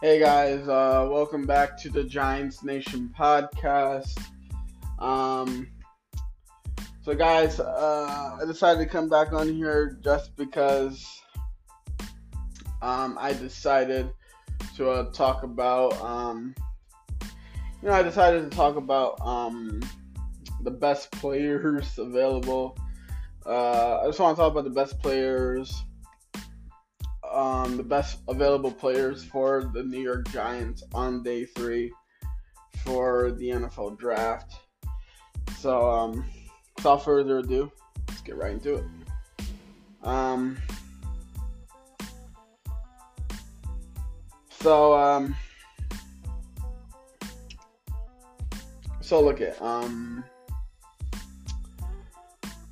Hey guys, uh, welcome back to the Giants Nation podcast. Um, so guys, uh, I decided to come back on here just because um, I decided to uh, talk about, um, you know, I decided to talk about um, the best players available. Uh, I just want to talk about the best players um, the best available players for the New York Giants on day three for the NFL draft. So, um, without further ado, let's get right into it. Um, so, um, so look at, um,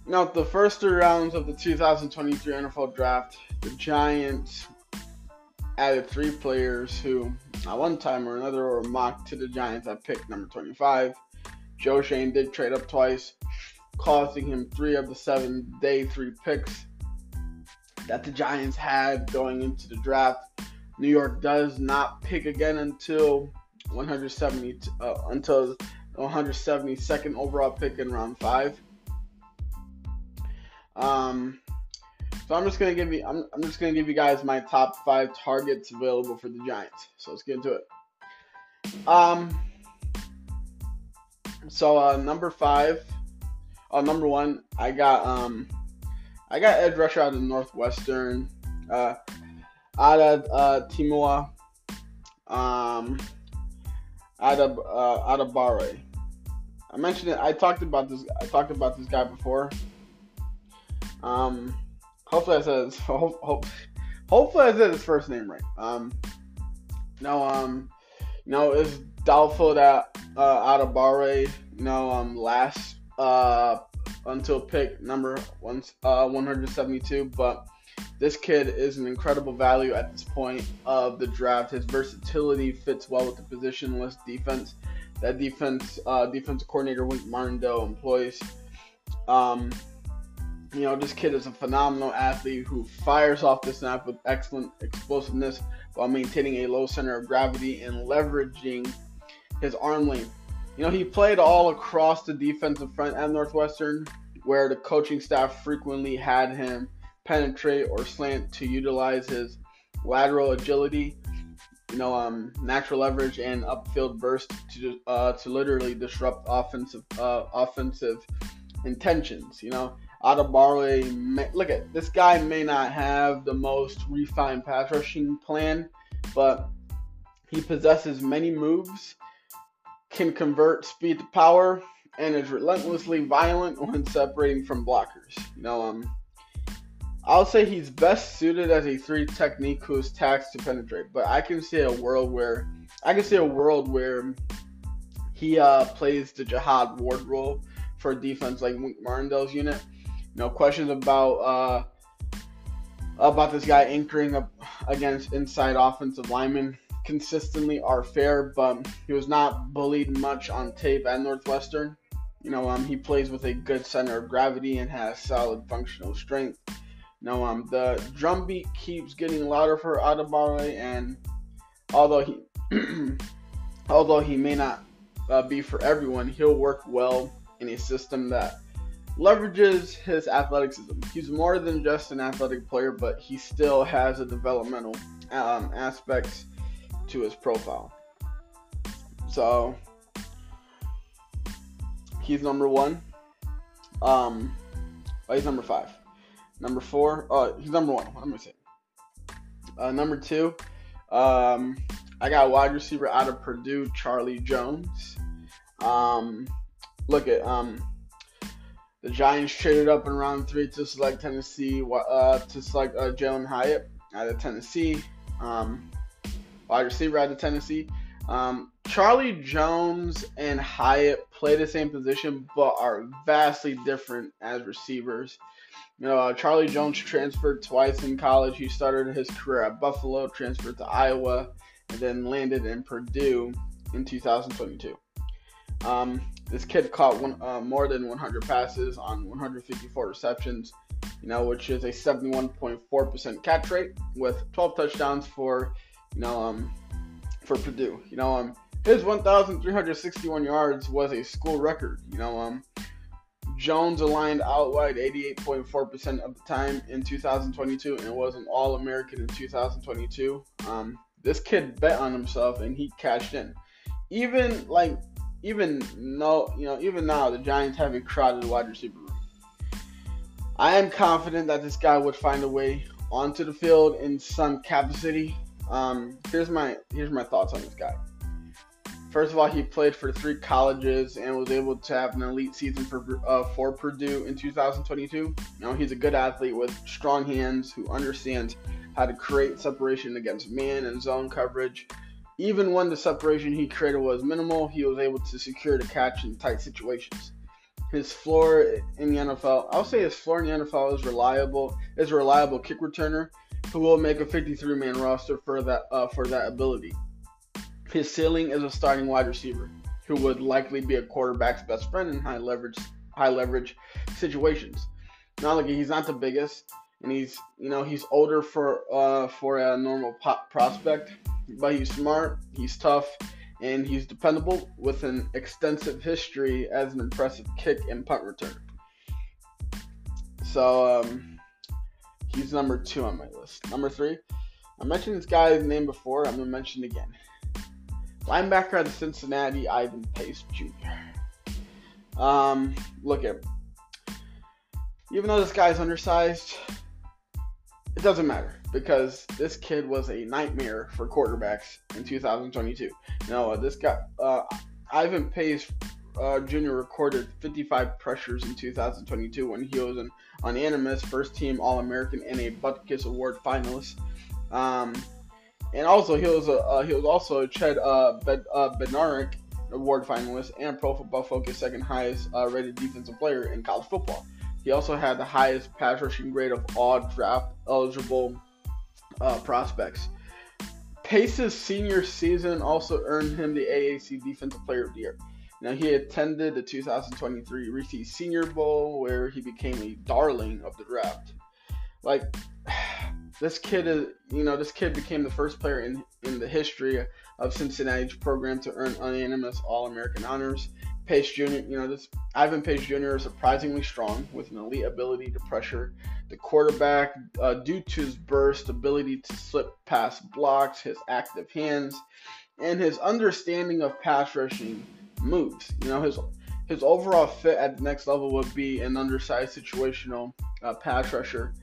now the first three rounds of the 2023 NFL draft the Giants added three players who, at one time or another, were mocked to the Giants at pick number 25. Joe Schoen did trade up twice, costing him three of the seven day three picks that the Giants had going into the draft. New York does not pick again until 170 uh, until 172nd overall pick in round five. Um, so I'm just gonna give you I'm, I'm just gonna give you guys my top five targets available for the Giants. So let's get into it. Um so uh number five, uh number one, I got um I got edge rusher out of Northwestern, uh out of uh Timua, um out of uh out of Barre. I mentioned it I talked about this I talked about this guy before. Um Hopefully I said his, hope, hope, hopefully I said his first name right. Um, no, um, it's doubtful that uh, Adebawore, you know, um, last uh until pick number one, uh, 172, but this kid is an incredible value at this point of the draft. His versatility fits well with the positionless defense that defense uh, defensive coordinator Wink Martindale employs. Um, you know, this kid is a phenomenal athlete who fires off the snap with excellent explosiveness while maintaining a low center of gravity and leveraging his arm length. You know, he played all across the defensive front at Northwestern, where the coaching staff frequently had him penetrate or slant to utilize his lateral agility, you know, um, natural leverage and upfield burst to uh, to literally disrupt offensive uh, offensive intentions. You know, Adebawore, look at this guy may not have the most refined pass rushing plan, but he possesses many moves, can convert speed to power, and is relentlessly violent when separating from blockers. You know, um, I'll say he's best suited as a three technique who is taxed to penetrate, but I can see a world where I can see a world where he uh, plays the Jihad Ward role for defense like Wink Martindale's unit know, questions about uh, about this guy anchoring up against inside offensive linemen consistently are fair, but he was not bullied much on tape at Northwestern. You know, um, he plays with a good center of gravity and has solid functional strength. Know, um, the drumbeat keeps getting louder for Adebawore, and although he although he may not uh, be for everyone, he'll work well in a system that leverages his athleticism. He's more than just an athletic player, but he still has a developmental um, aspects to his profile. So he's number one. Um, oh, he's number five. Number four. Oh, he's number one. What am I saying? Uh, number two. Um, I got wide receiver out of Purdue, Charlie Jones. Um, look at um the Giants traded up in round three to select Tennessee, uh, to select uh, Jalin Hyatt out of Tennessee, um, wide receiver out of Tennessee. Um, Charlie Jones and Hyatt play the same position, but are vastly different as receivers. You know, uh, Charlie Jones transferred twice in college. He started his career at Buffalo, transferred to Iowa, and then landed in Purdue in 2022. Um, this kid caught one, uh, more than 100 passes on 154 receptions, you know, which is a 71.4% catch rate with 12 touchdowns for, you know, um, for Purdue. You know, um, his 1,361 yards was a school record. You know, um, Jones aligned out wide 88.4% of the time in 2022 and was an All American in 2022. Um, this kid bet on himself and he cashed in. Even like, even no, you know, even now the Giants have a crowded wide receiver room. I am confident that this guy would find a way onto the field in some capacity. Um, here's my here's my thoughts on this guy. First of all, he played for three colleges and was able to have an elite season for uh, for Purdue in 2022. You know, he's a good athlete with strong hands who understands how to create separation against man and zone coverage. Even when the separation he created was minimal, he was able to secure the catch in tight situations. His floor in the NFL, I'll say his floor in the NFL is reliable. Is a reliable kick returner who will make a 53-man roster for that uh, for that ability. His ceiling is a starting wide receiver who would likely be a quarterback's best friend in high leverage high leverage situations. Now look, he's not the biggest, and he's you know he's older for uh, for a normal pop prospect, but he's smart, he's tough, and he's dependable with an extensive history as an impressive kick and punt returner. So um, he's number two on my list. Number three, I mentioned this guy's name before. I'm gonna mention it again. Linebacker of Cincinnati, Ivan Pace Jr. Um, look at even though this guy's undersized, it doesn't matter because this kid was a nightmare for quarterbacks in 2022. Now, this guy, uh, Ivan Pace uh, Jr. recorded 55 pressures in 2022 when he was an unanimous first team All American and a Butkus Award finalist. Um, and also he was a uh, he was also a Chad uh, Bed, uh, Award finalist and Pro Football Focus second highest rated defensive player in college football. He also had the highest pass rushing grade of all draft eligible uh, prospects. Pace's senior season also earned him the AAC Defensive Player of the Year. Now he attended the 2023 Reese Senior Bowl where he became a darling of the draft. Like this kid is, you know, this kid became the first player in in the history of Cincinnati's program to earn unanimous All-American honors. Pace Jr., you know, this Ivan Pace Jr. is surprisingly strong with an elite ability to pressure the quarterback uh, due to his burst, ability to slip past blocks, his active hands, and his understanding of pass rushing moves. You know, his his overall fit at the next level would be an undersized situational uh, pass rusher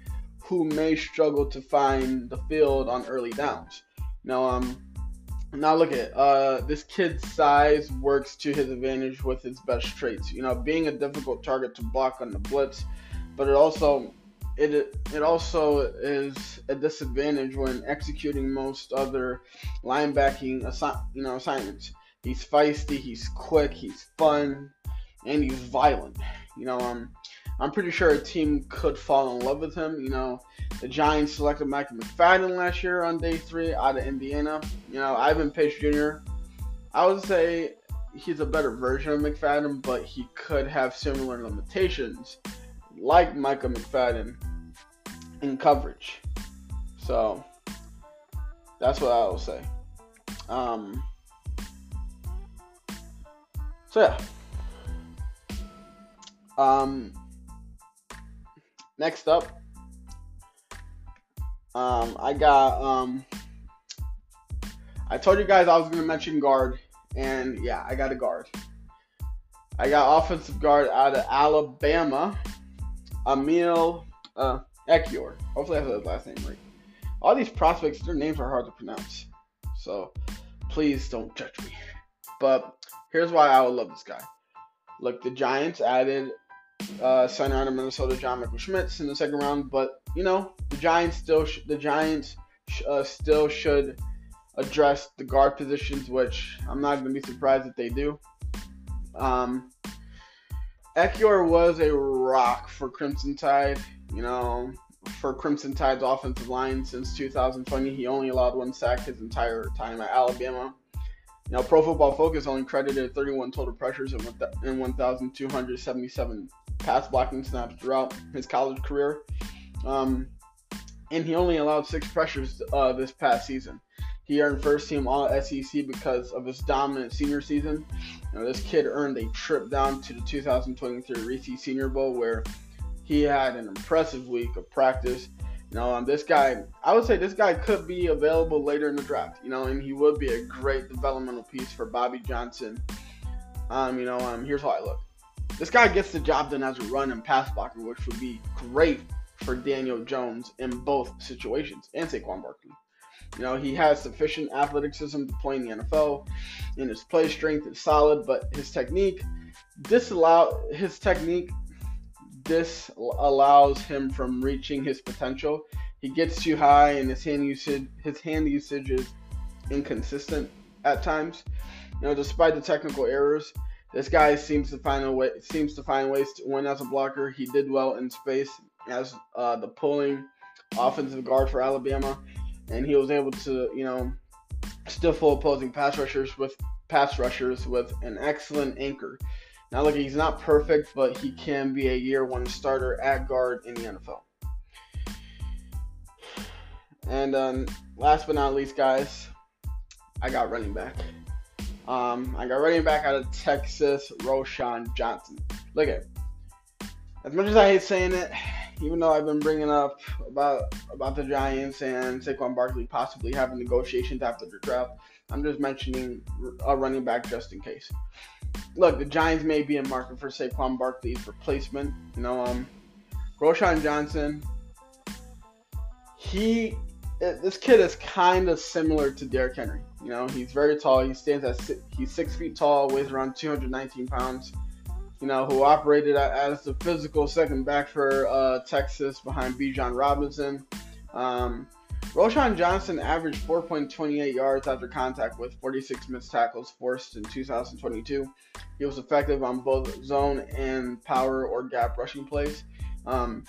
who may struggle to find the field on early downs. Now, um, now look at uh, this kid's size works to his advantage with his best traits. You know, being a difficult target to block on the blitz, but it also it it also is a disadvantage when executing most other linebacking assi- you know assignments. He's feisty, he's quick, he's fun, and he's violent. You know, um, I'm pretty sure a team could fall in love with him. You know, the Giants selected Michael McFadden last year on day three out of Indiana. You know, Ivan Pace Jr. I would say he's a better version of McFadden, but he could have similar limitations, like Michael McFadden in coverage. So that's what I will say. Um, so yeah. Um, next up, um, I got um, I told you guys I was gonna mention guard, and yeah, I got a guard. I got offensive guard out of Alabama, Emil uh, Ekiyor. Hopefully, I have his last name right. All these prospects, their names are hard to pronounce, so please don't judge me. But here's why I would love this guy. Look, the Giants added uh, center out of Minnesota, John Michael Schmitz in the second round. But you know, the Giants still sh- the Giants sh- uh, still should address the guard positions, which I'm not going to be surprised if they do. Um, Ekiyor was a rock for Crimson Tide. You know, for Crimson Tide's offensive line since 2020, he only allowed one sack his entire time at Alabama. Now, Pro Football Focus only credited 31 total pressures and 1,277 pass blocking snaps throughout his college career. Um, and he only allowed six pressures uh, this past season. He earned first team All SEC because of his dominant senior season. You know, this kid earned a trip down to the 2023 Reese Senior Bowl where he had an impressive week of practice. You know, um, this guy, I would say this guy could be available later in the draft. You know, and he would be a great developmental piece for Bobby Johnson. Um, you know, um, here's how I look. This guy gets the job done as a run and pass blocker, which would be great for Daniel Jones in both situations and Saquon Barkley. You know, he has sufficient athleticism to play in the NFL, and his play strength is solid, but his technique disallow his technique this allows him from reaching his potential. He gets too high, and his hand usage his hand usage is inconsistent at times. You know, despite the technical errors, this guy seems to find a way seems to find ways to win as a blocker. He did well in space as uh, the pulling offensive guard for Alabama, and he was able to you know stifle opposing pass rushers with pass rushers with an excellent anchor. Now look, he's not perfect, but he can be a year one starter at guard in the NFL. And um, last but not least, guys, I got running back. Um, I got running back out of Texas, Roschon Johnson. Look at as much as I hate saying it, even though I've been bringing up about about the Giants and Saquon Barkley possibly having negotiations after the draft, I'm just mentioning a running back just in case. Look, the Giants may be in market for Saquon Barkley's replacement. You know, um, Roschon Johnson. He, this kid is kind of similar to Derrick Henry. You know, he's very tall. He stands at he's six feet tall, weighs around 219 pounds. You know, who operated as the physical second back for uh, Texas behind Bijan Robinson. Um, Roschon Johnson averaged 4.28 yards after contact with 46 missed tackles forced in 2022. He was effective on both zone and power or gap rushing plays. Um,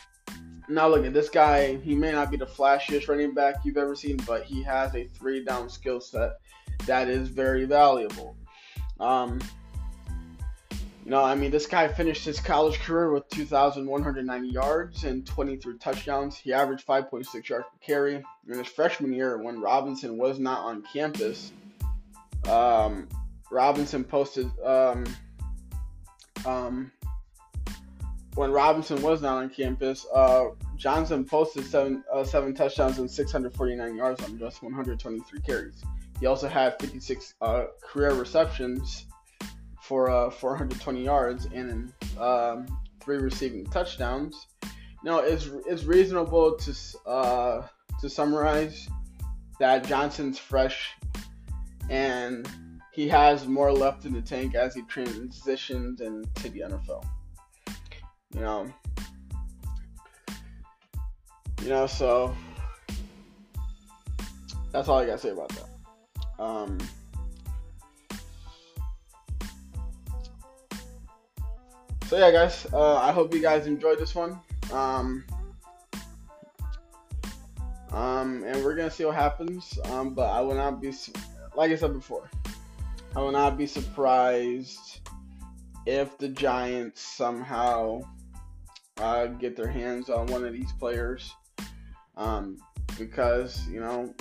now look at this guy. He may not be the flashiest running back you've ever seen, but he has a three down skill set that is very valuable. Um, you know, I mean, this guy finished his college career with 2,190 yards and 23 touchdowns. He averaged 5.6 yards per carry. In his freshman year, when Robinson was not on campus, um, Robinson posted um, um, when Robinson was not on campus, uh, Johnson posted seven uh, seven touchdowns and 649 yards on just 123 carries. He also had 56 uh, career receptions for uh, 420 yards and um, three receiving touchdowns. Now, it's, it's reasonable to uh, to summarize that Johnson's fresh and he has more left in the tank as he transitions into the NFL. You know, you know, so that's all I gotta say about that. Um, so yeah, guys, uh, I hope you guys enjoyed this one. Um, um, and we're gonna see what happens. Um, but I will not be, like I said before, I will not be surprised if the Giants somehow uh, get their hands on one of these players, um, because you know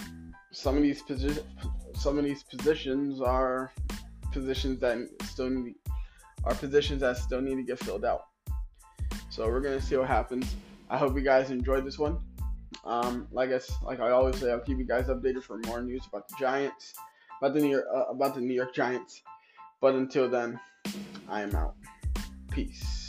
some of these positions, some of these positions are positions that still need are positions that still need to get filled out. So we're gonna see what happens. I hope you guys enjoyed this one. Um, like I like I always say, I'll keep you guys updated for more news about the Giants about the New York, uh, about the New York Giants. But until then, I am out. Peace.